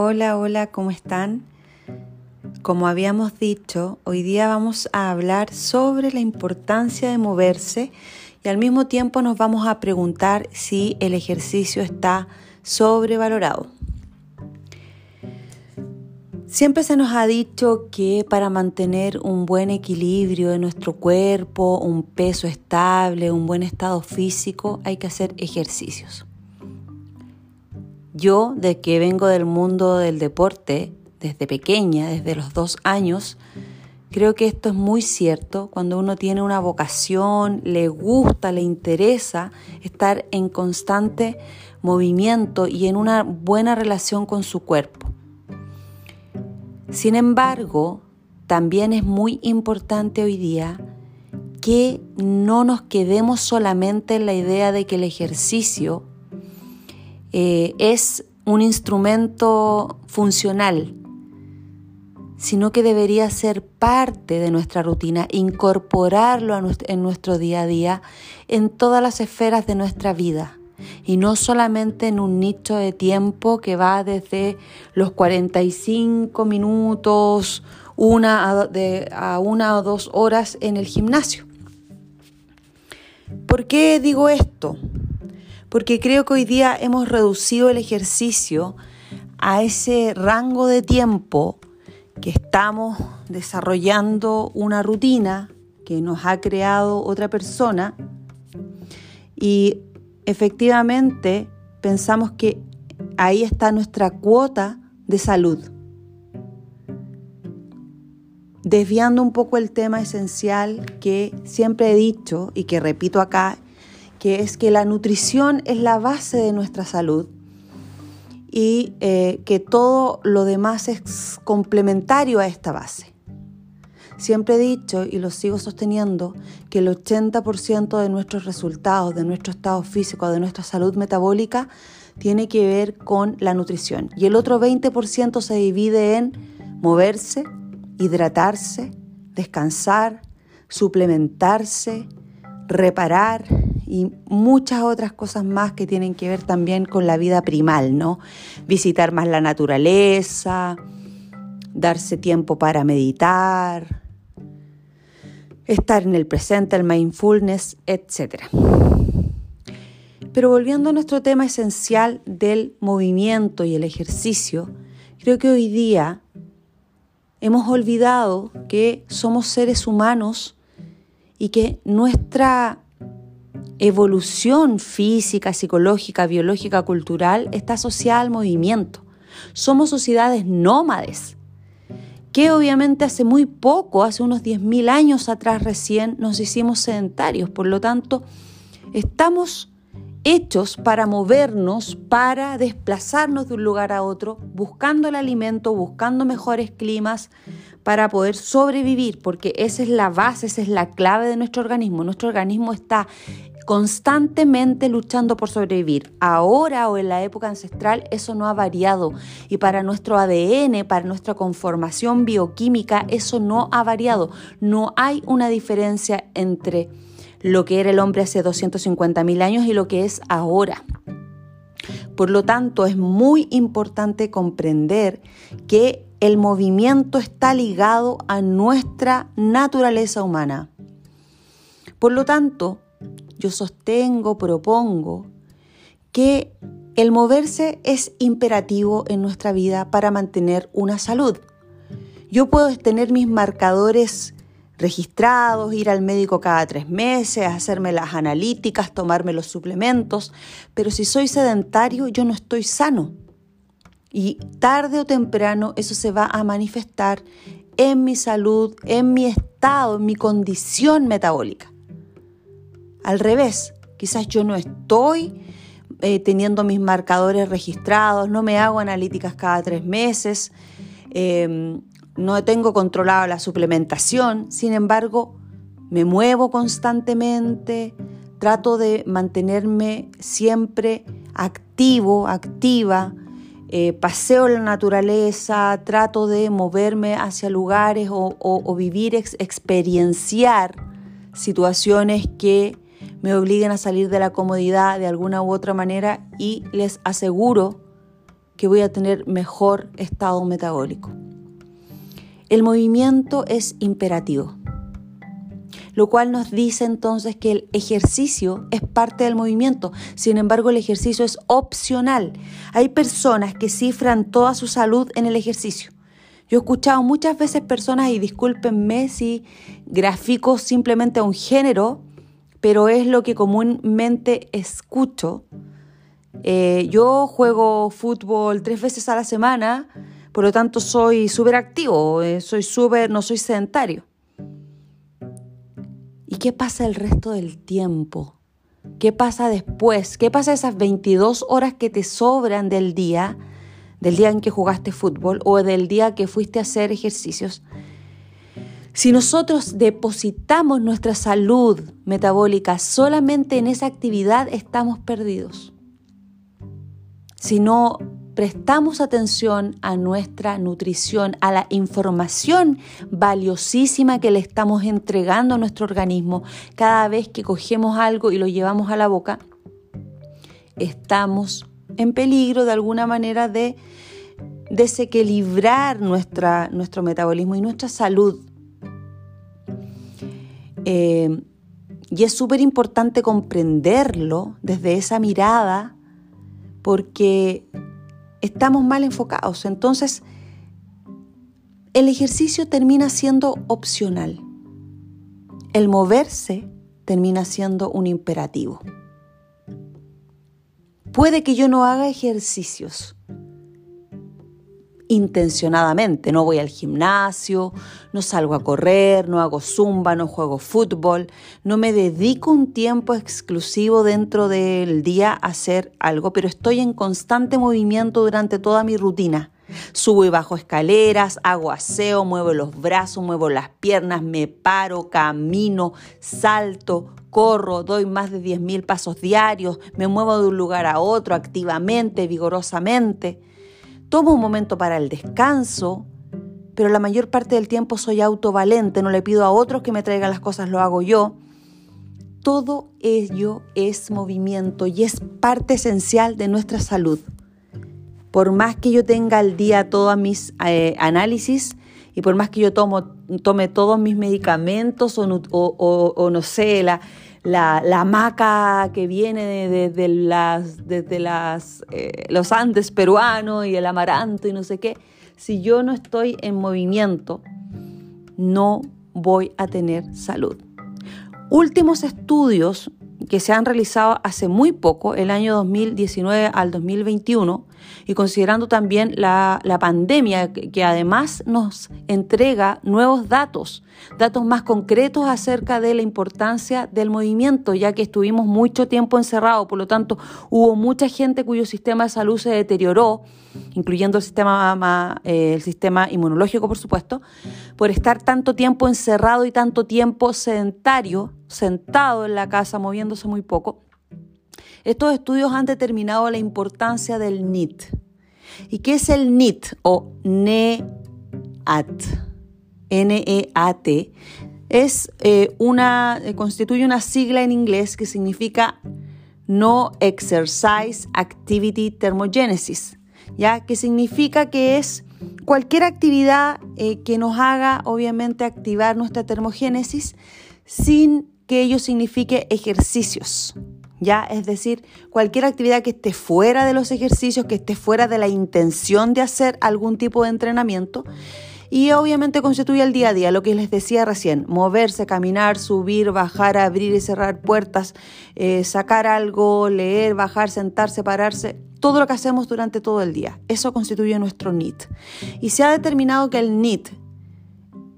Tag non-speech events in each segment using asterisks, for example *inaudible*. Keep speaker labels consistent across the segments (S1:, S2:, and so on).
S1: Hola, hola, ¿cómo están? Como habíamos dicho, hoy día vamos a hablar sobre la importancia de moverse y al mismo tiempo nos vamos a preguntar si el ejercicio está sobrevalorado. Siempre se nos ha dicho que para mantener un buen equilibrio de nuestro cuerpo, un peso estable, un buen estado físico, hay que hacer ejercicios. Yo, de que vengo del mundo del deporte, desde pequeña, desde los dos años, creo que esto es muy cierto. Cuando uno tiene una vocación, le gusta, le interesa estar en constante movimiento y en una buena relación con su cuerpo. Sin embargo, también es muy importante hoy día que no nos quedemos solamente en la idea de que el ejercicio eh, es un instrumento funcional, sino que debería ser parte de nuestra rutina, incorporarlo en nuestro día a día en todas las esferas de nuestra vida y no solamente en un nicho de tiempo que va desde los 45 minutos una a, a una o dos horas en el gimnasio. ¿Por qué digo esto? Porque creo que hoy día hemos reducido el ejercicio a ese rango de tiempo que estamos desarrollando una rutina que nos ha creado otra persona y efectivamente pensamos que ahí está nuestra cuota de salud. Desviando un poco el tema esencial que siempre he dicho y que repito acá que es que la nutrición es la base de nuestra salud y eh, que todo lo demás es complementario a esta base. Siempre he dicho y lo sigo sosteniendo que el 80% de nuestros resultados, de nuestro estado físico, de nuestra salud metabólica, tiene que ver con la nutrición. Y el otro 20% se divide en moverse, hidratarse, descansar, suplementarse, reparar y muchas otras cosas más que tienen que ver también con la vida primal, ¿no? Visitar más la naturaleza, darse tiempo para meditar, estar en el presente, el mindfulness, etc. Pero volviendo a nuestro tema esencial del movimiento y el ejercicio, creo que hoy día hemos olvidado que somos seres humanos y que nuestra evolución física, psicológica, biológica, cultural está asociada al movimiento. Somos sociedades nómades, que obviamente hace muy poco, hace unos 10.000 años atrás recién, nos hicimos sedentarios. Por lo tanto, estamos hechos para movernos, para desplazarnos de un lugar a otro, buscando el alimento, buscando mejores climas, para poder sobrevivir, porque esa es la base, esa es la clave de nuestro organismo. Nuestro organismo está constantemente luchando por sobrevivir. Ahora o en la época ancestral eso no ha variado y para nuestro ADN, para nuestra conformación bioquímica, eso no ha variado. No hay una diferencia entre lo que era el hombre hace 250.000 años y lo que es ahora. Por lo tanto, es muy importante comprender que el movimiento está ligado a nuestra naturaleza humana. Por lo tanto, yo sostengo, propongo que el moverse es imperativo en nuestra vida para mantener una salud. Yo puedo tener mis marcadores registrados, ir al médico cada tres meses, hacerme las analíticas, tomarme los suplementos, pero si soy sedentario yo no estoy sano. Y tarde o temprano eso se va a manifestar en mi salud, en mi estado, en mi condición metabólica. Al revés, quizás yo no estoy eh, teniendo mis marcadores registrados, no me hago analíticas cada tres meses, em, no tengo controlada la suplementación, sin embargo, me muevo constantemente, trato de mantenerme siempre activo, activa, eh, paseo la naturaleza, trato de moverme hacia lugares o, vivir, experienciar situaciones que me obliguen a salir de la comodidad de alguna u otra manera y les aseguro que voy a tener mejor estado metabólico. El movimiento es imperativo, lo cual nos dice entonces que el ejercicio es parte del movimiento. Sin embargo, el ejercicio es opcional. Hay personas que cifran toda su salud en el ejercicio. Yo he escuchado muchas veces personas, y discúlpenme si grafico simplemente a un género, pero es lo que comúnmente escucho. Eh, yo juego fútbol tres veces a la semana por lo tanto, soy súper activo, eh, soy súper, no soy sedentario. ¿Y qué pasa el resto del tiempo? ¿Qué pasa después? ¿Qué pasa esas 22 horas que te sobran del día, del día en que jugaste fútbol o del día que fuiste a hacer ejercicios? Si nosotros depositamos nuestra salud metabólica solamente en esa actividad, estamos perdidos. Si no prestamos atención a nuestra nutrición, a la información valiosísima que le estamos entregando a nuestro organismo cada vez que cogemos algo y lo llevamos a la boca, estamos en peligro de alguna manera de desequilibrar nuestra, nuestro metabolismo y nuestra salud. Eh, y es súper importante comprenderlo desde esa mirada porque estamos mal enfocados. Entonces, el ejercicio termina siendo opcional. El moverse termina siendo un imperativo. Puede que yo no haga ejercicios, intencionadamente. No voy al gimnasio, no salgo a correr, no hago zumba, no juego fútbol, no me dedico un tiempo exclusivo dentro del día a hacer algo, pero estoy en constante movimiento durante toda mi rutina. Subo y bajo escaleras, hago aseo, muevo los brazos, muevo las piernas, me paro, camino, salto, corro, doy más de 10.000 pasos diarios, me muevo de un lugar a otro activamente, vigorosamente. Tomo un momento para el descanso, pero la mayor parte del tiempo soy autovalente, no le pido a otros que me traigan las cosas, lo hago yo. Todo ello es movimiento y es parte esencial de nuestra salud. Por más que yo tenga al día todos mis eh, análisis y por más que yo tome todos mis medicamentos o no sé, la, la, la maca que viene desde las, las, eh, los Andes peruanos y el amaranto y no sé qué, si yo no estoy en movimiento, no voy a tener salud. Últimos estudios que se han realizado hace muy poco, el año 2019 al 2021, y considerando también la, pandemia que, además nos entrega nuevos datos, datos más concretos acerca de la importancia del movimiento, ya que estuvimos mucho tiempo encerrados, por lo tanto hubo mucha gente cuyo sistema de salud se deterioró, incluyendo el sistema, eh, el sistema inmunológico, por supuesto, por estar tanto tiempo encerrado y tanto tiempo sedentario, sentado en la casa, moviéndose muy poco. Estos estudios han determinado la importancia del NIT. ¿Y qué es el NIT o NEAT? N-E-A-T. Es eh, una, eh, constituye una sigla en inglés que significa No Exercise Activity Thermogenesis, ¿ya? Que significa que es cualquier actividad eh, que nos haga, obviamente, activar nuestra termogénesis sin que ello signifique ejercicios. ¿Ya? Es decir, cualquier actividad que esté fuera de los ejercicios, que esté fuera de la intención de hacer algún tipo de entrenamiento. Y obviamente constituye el día a día, lo que les decía recién, moverse, caminar, subir, bajar, abrir y cerrar puertas, eh, sacar algo, leer, bajar, sentarse, pararse, todo lo que hacemos durante todo el día. Eso constituye nuestro NIT. Y se ha determinado que el NIT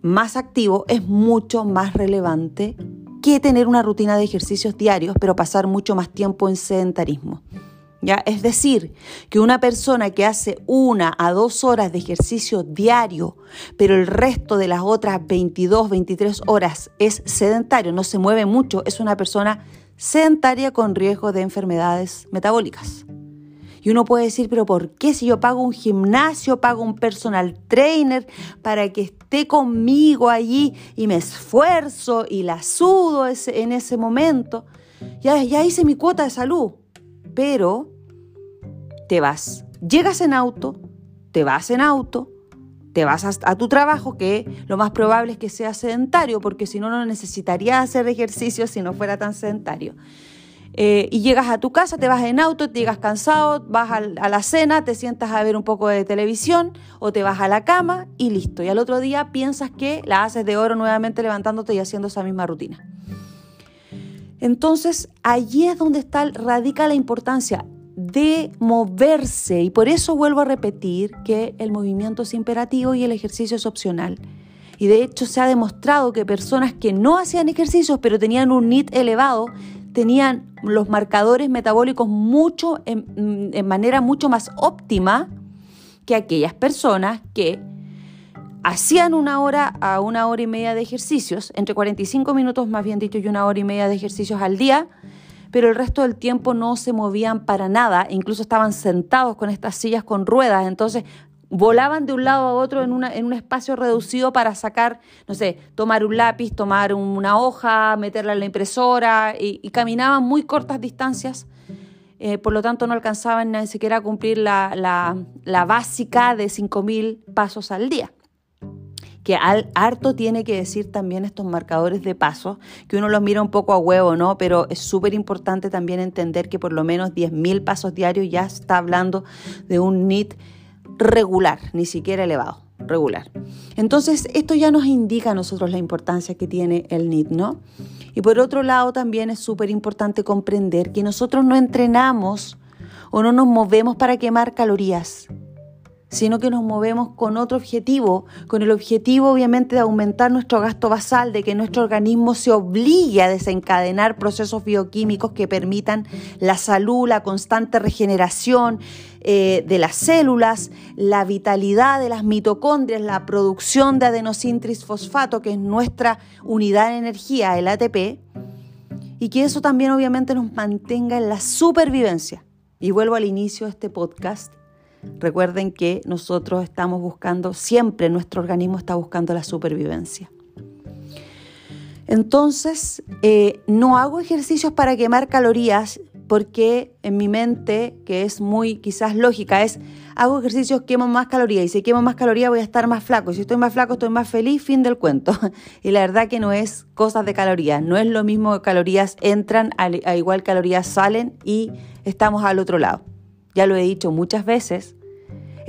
S1: más activo es mucho más relevante que tener una rutina de ejercicios diarios, pero pasar mucho más tiempo en sedentarismo. ¿Ya? Es decir, que una persona que hace una a dos horas de ejercicio diario, pero el resto de las otras 22, 23 horas es sedentario, no se mueve mucho, es una persona sedentaria con riesgo de enfermedades metabólicas. Y uno puede decir, pero ¿por qué si yo pago un gimnasio, pago un personal trainer para que esté conmigo allí y me esfuerzo y la sudo en ese momento? Ya, ya hice mi cuota de salud, pero te vas llegas en auto, te vas en auto, te vas a, tu trabajo, que lo más probable es que sea sedentario, porque si no, no necesitarías hacer ejercicio si no fuera tan sedentario. Eh, y llegas a tu casa, te vas en auto, te llegas cansado, vas a, la cena, te sientas a ver un poco de televisión o te vas a la cama y listo. Y al otro día piensas que la haces de oro nuevamente levantándote y haciendo esa misma rutina. Entonces, allí es donde está, radica la importancia de moverse y por eso vuelvo a repetir que el movimiento es imperativo y el ejercicio es opcional. Y de hecho se ha demostrado que personas que no hacían ejercicios pero tenían un NIT elevado tenían los marcadores metabólicos mucho en, en manera mucho más óptima que aquellas personas que hacían una hora a una hora y media de ejercicios, entre 45 minutos más bien dicho y una hora y media de ejercicios al día, pero el resto del tiempo no se movían para nada, incluso estaban sentados con estas sillas con ruedas, entonces volaban de un lado a otro en, una, en un espacio reducido para sacar, no sé, tomar un lápiz, tomar una hoja, meterla en la impresora y, caminaban muy cortas distancias. Eh, por lo tanto, no alcanzaban ni siquiera a cumplir la, la, básica de 5.000 pasos al día que al, harto tiene que decir también estos marcadores de paso, que uno los mira un poco a huevo, ¿no? Pero es súper importante también entender que por lo menos 10.000 pasos diarios ya está hablando de un NIT regular, ni siquiera elevado, regular. Entonces, esto ya nos indica a nosotros la importancia que tiene el NIT, ¿no? Y por otro lado, también es súper importante comprender que nosotros no entrenamos o no nos movemos para quemar calorías sino que nos movemos con otro objetivo, con el objetivo obviamente de aumentar nuestro gasto basal, de que nuestro organismo se obligue a desencadenar procesos bioquímicos que permitan la salud, la constante regeneración eh, de las células, la vitalidad de las mitocondrias, la producción de adenosín trisfosfato, que es nuestra unidad de energía, el ATP, y que eso también obviamente nos mantenga en la supervivencia. Y vuelvo al inicio de este podcast Recuerden que nosotros estamos buscando, siempre nuestro organismo está buscando la supervivencia. Entonces, eh, no hago ejercicios para quemar calorías porque en mi mente, que es muy quizás lógica, es hago ejercicios, quemo más calorías y si quemo más calorías voy a estar más flaco. Si estoy más flaco, estoy más feliz, fin del cuento. *laughs* Y la verdad que no es cosas de calorías, no es lo mismo que calorías entran, a igual calorías salen y estamos al otro lado. Ya lo he dicho muchas veces,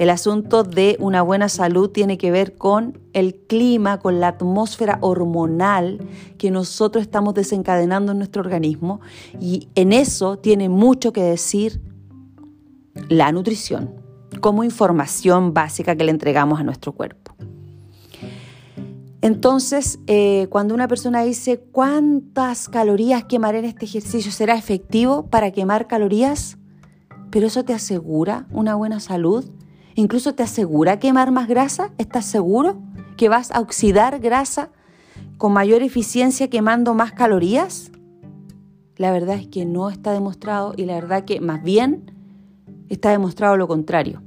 S1: el asunto de una buena salud tiene que ver con el clima, con la atmósfera hormonal que nosotros estamos desencadenando en nuestro organismo y en eso tiene mucho que decir la nutrición como información básica que le entregamos a nuestro cuerpo. Entonces, eh, cuando una persona dice cuántas calorías quemaré en este ejercicio, ¿será efectivo para quemar calorías? pero eso te asegura una buena salud, incluso te asegura quemar más grasa, ¿estás seguro que vas a oxidar grasa con mayor eficiencia quemando más calorías? La verdad es que no está demostrado y la verdad que más bien está demostrado lo contrario,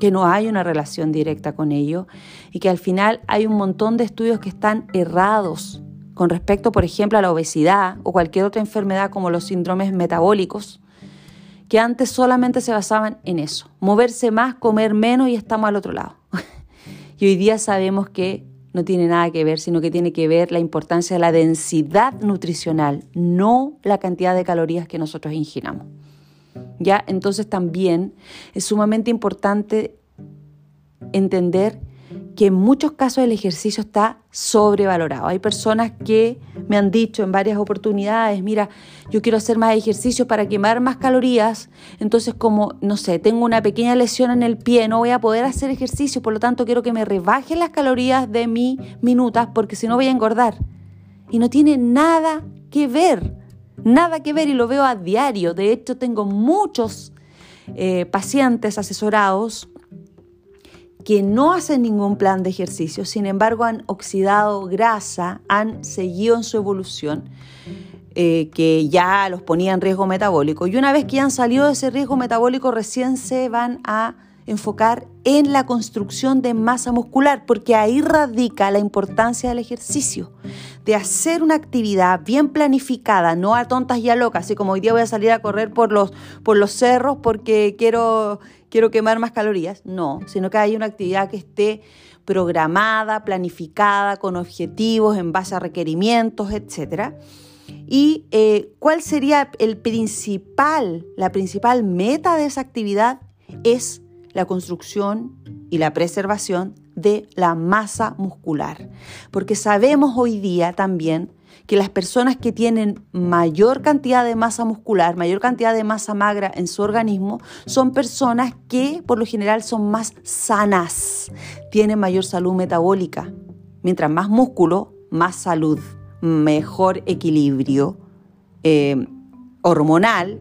S1: que no hay una relación directa con ello y que al final hay un montón de estudios que están errados con respecto, por ejemplo, a la obesidad o cualquier otra enfermedad como los síndromes metabólicos que antes solamente se basaban en eso, moverse más, comer menos y estamos al otro lado. *laughs* y hoy día sabemos que no tiene nada que ver, sino que tiene que ver la importancia de la densidad nutricional, no la cantidad de calorías que nosotros ingiramos. ¿Ya? Entonces también es sumamente importante entender que en muchos casos el ejercicio está sobrevalorado. Hay personas que me han dicho en varias oportunidades, mira, yo quiero hacer más ejercicio para quemar más calorías, entonces como, no sé, tengo una pequeña lesión en el pie, no voy a poder hacer ejercicio, por lo tanto quiero que me rebajen las calorías de mis minutas porque si no voy a engordar. Y no tiene nada que ver, nada que ver y lo veo a diario. De hecho, tengo muchos eh, pacientes asesorados que no hacen ningún plan de ejercicio, sin embargo han oxidado grasa, han seguido en su evolución, eh, que ya los ponía en riesgo metabólico. Y una vez que han salido de ese riesgo metabólico, recién se van a enfocar en la construcción de masa muscular, porque ahí radica la importancia del ejercicio, de hacer una actividad bien planificada, no a tontas y a locas, así como hoy día voy a salir a correr por los, por los cerros porque quiero, quiero quemar más calorías, no, sino que hay una actividad que esté programada, planificada, con objetivos en base a requerimientos, etc. ¿Y eh, cuál sería el principal, la principal meta de esa actividad? Es la construcción y la preservación de la masa muscular. Porque sabemos hoy día también que las personas que tienen mayor cantidad de masa muscular, mayor cantidad de masa magra en su organismo, son personas que por lo general son más sanas, tienen mayor salud metabólica. Mientras más músculo, más salud, mejor equilibrio eh, hormonal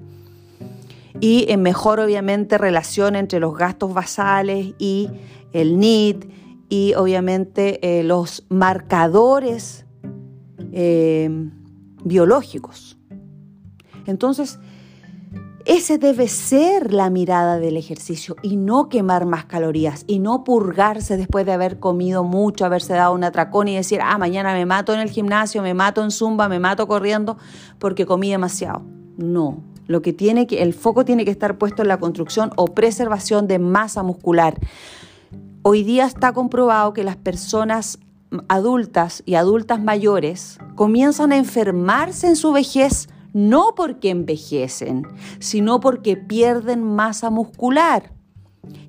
S1: y en mejor obviamente relación entre los gastos basales y el NIT y obviamente eh, los marcadores eh, biológicos. Entonces, ese debe ser la mirada del ejercicio y no quemar más calorías y no purgarse después de haber comido mucho, haberse dado un atracón y decir, ah, mañana me mato en el gimnasio, me mato en zumba, me mato corriendo porque comí demasiado. No, lo que tiene que, el foco tiene que estar puesto en la construcción o preservación de masa muscular. Hoy día está comprobado que las personas adultas y adultas mayores comienzan a enfermarse en su vejez no porque envejecen, sino porque pierden masa muscular.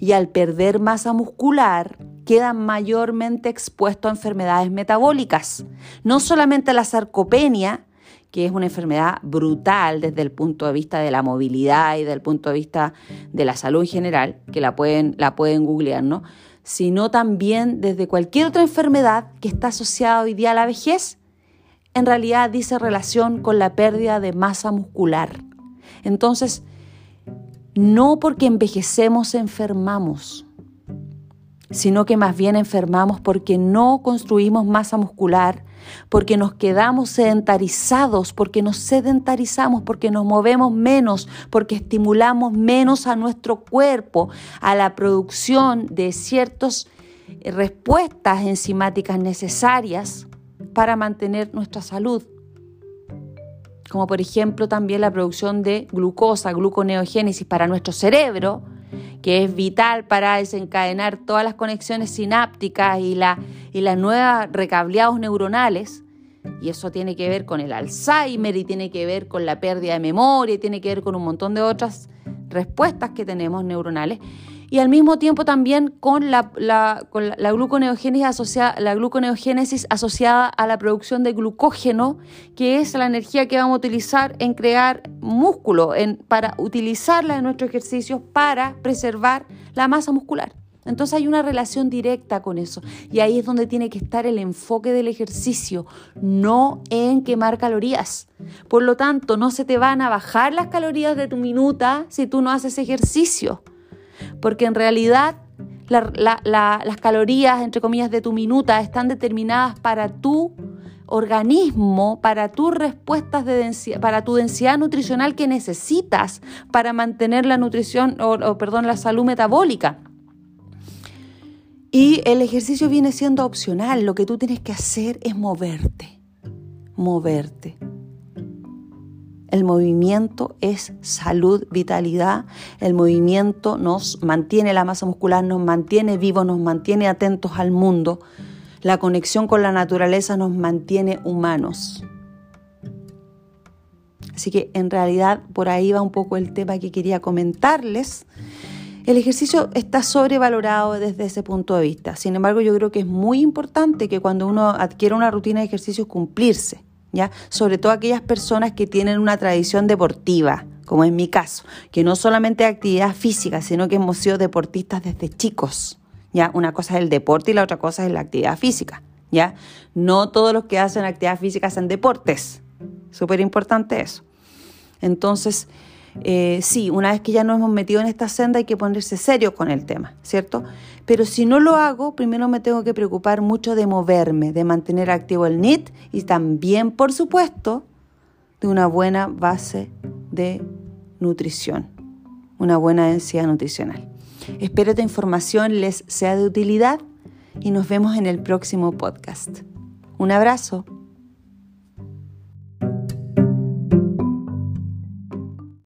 S1: Y al perder masa muscular, quedan mayormente expuestos a enfermedades metabólicas. No solamente la sarcopenia, que es una enfermedad brutal desde el punto de vista de la movilidad y desde el punto de vista de la salud en general, que la pueden, la pueden googlear, ¿no? Sino también desde cualquier otra enfermedad que está asociada hoy día a la vejez, en realidad dice relación con la pérdida de masa muscular. Entonces, no porque envejecemos enfermamos, sino que más bien enfermamos porque no construimos masa muscular, porque nos quedamos sedentarizados, porque nos sedentarizamos, porque nos movemos menos, porque estimulamos menos a nuestro cuerpo a la producción de ciertas eh, respuestas enzimáticas necesarias para mantener nuestra salud. Como por ejemplo también la producción de glucosa, gluconeogénesis para nuestro cerebro, que es vital para desencadenar todas las conexiones sinápticas y, la, y las nuevas recableados neuronales. Y eso tiene que ver con el Alzheimer y tiene que ver con la pérdida de memoria y tiene que ver con un montón de otras respuestas que tenemos neuronales y al mismo tiempo también con la, la, gluconeogénesis, asociada, la gluconeogénesis asociada a la producción de glucógeno, que es la energía que vamos a utilizar en crear músculo, en, para utilizarla en nuestros ejercicios para preservar la masa muscular. Entonces hay una relación directa con eso y ahí es donde tiene que estar el enfoque del ejercicio, no en quemar calorías. Por lo tanto, no se te van a bajar las calorías de tu minuta si tú no haces ejercicio porque en realidad las calorías, entre comillas, de tu minuta están determinadas para tu organismo, para tus respuestas de densidad, para tu densidad nutricional que necesitas para mantener la nutrición, o, perdón, la salud metabólica. Y el ejercicio viene siendo opcional, lo que tú tienes que hacer es moverte, moverte. El movimiento es salud, vitalidad. El movimiento nos mantiene la masa muscular, nos mantiene vivos, nos mantiene atentos al mundo. La conexión con la naturaleza nos mantiene humanos. Así que en realidad por ahí va un poco el tema que quería comentarles. El ejercicio está sobrevalorado desde ese punto de vista. Sin embargo, yo creo que es muy importante que cuando uno adquiere una rutina de ejercicio cumplirse. Sobre todo aquellas personas que tienen una tradición deportiva, como en mi caso, que no solamente actividad física, sino que hemos sido deportistas desde chicos, ¿ya? Una cosa es el deporte y la otra cosa es la actividad física, ¿ya? No todos los que hacen actividad física hacen deportes. Súper importante eso. Entonces, eh, sí, una vez que ya nos hemos metido en esta senda hay que ponerse serio con el tema, ¿cierto? Pero si no lo hago, primero me tengo que preocupar mucho de moverme, de mantener activo el NIT y también, por supuesto, de una buena base de nutrición, una buena densidad nutricional. Espero esta información les sea de utilidad y nos vemos en el próximo podcast. Un abrazo.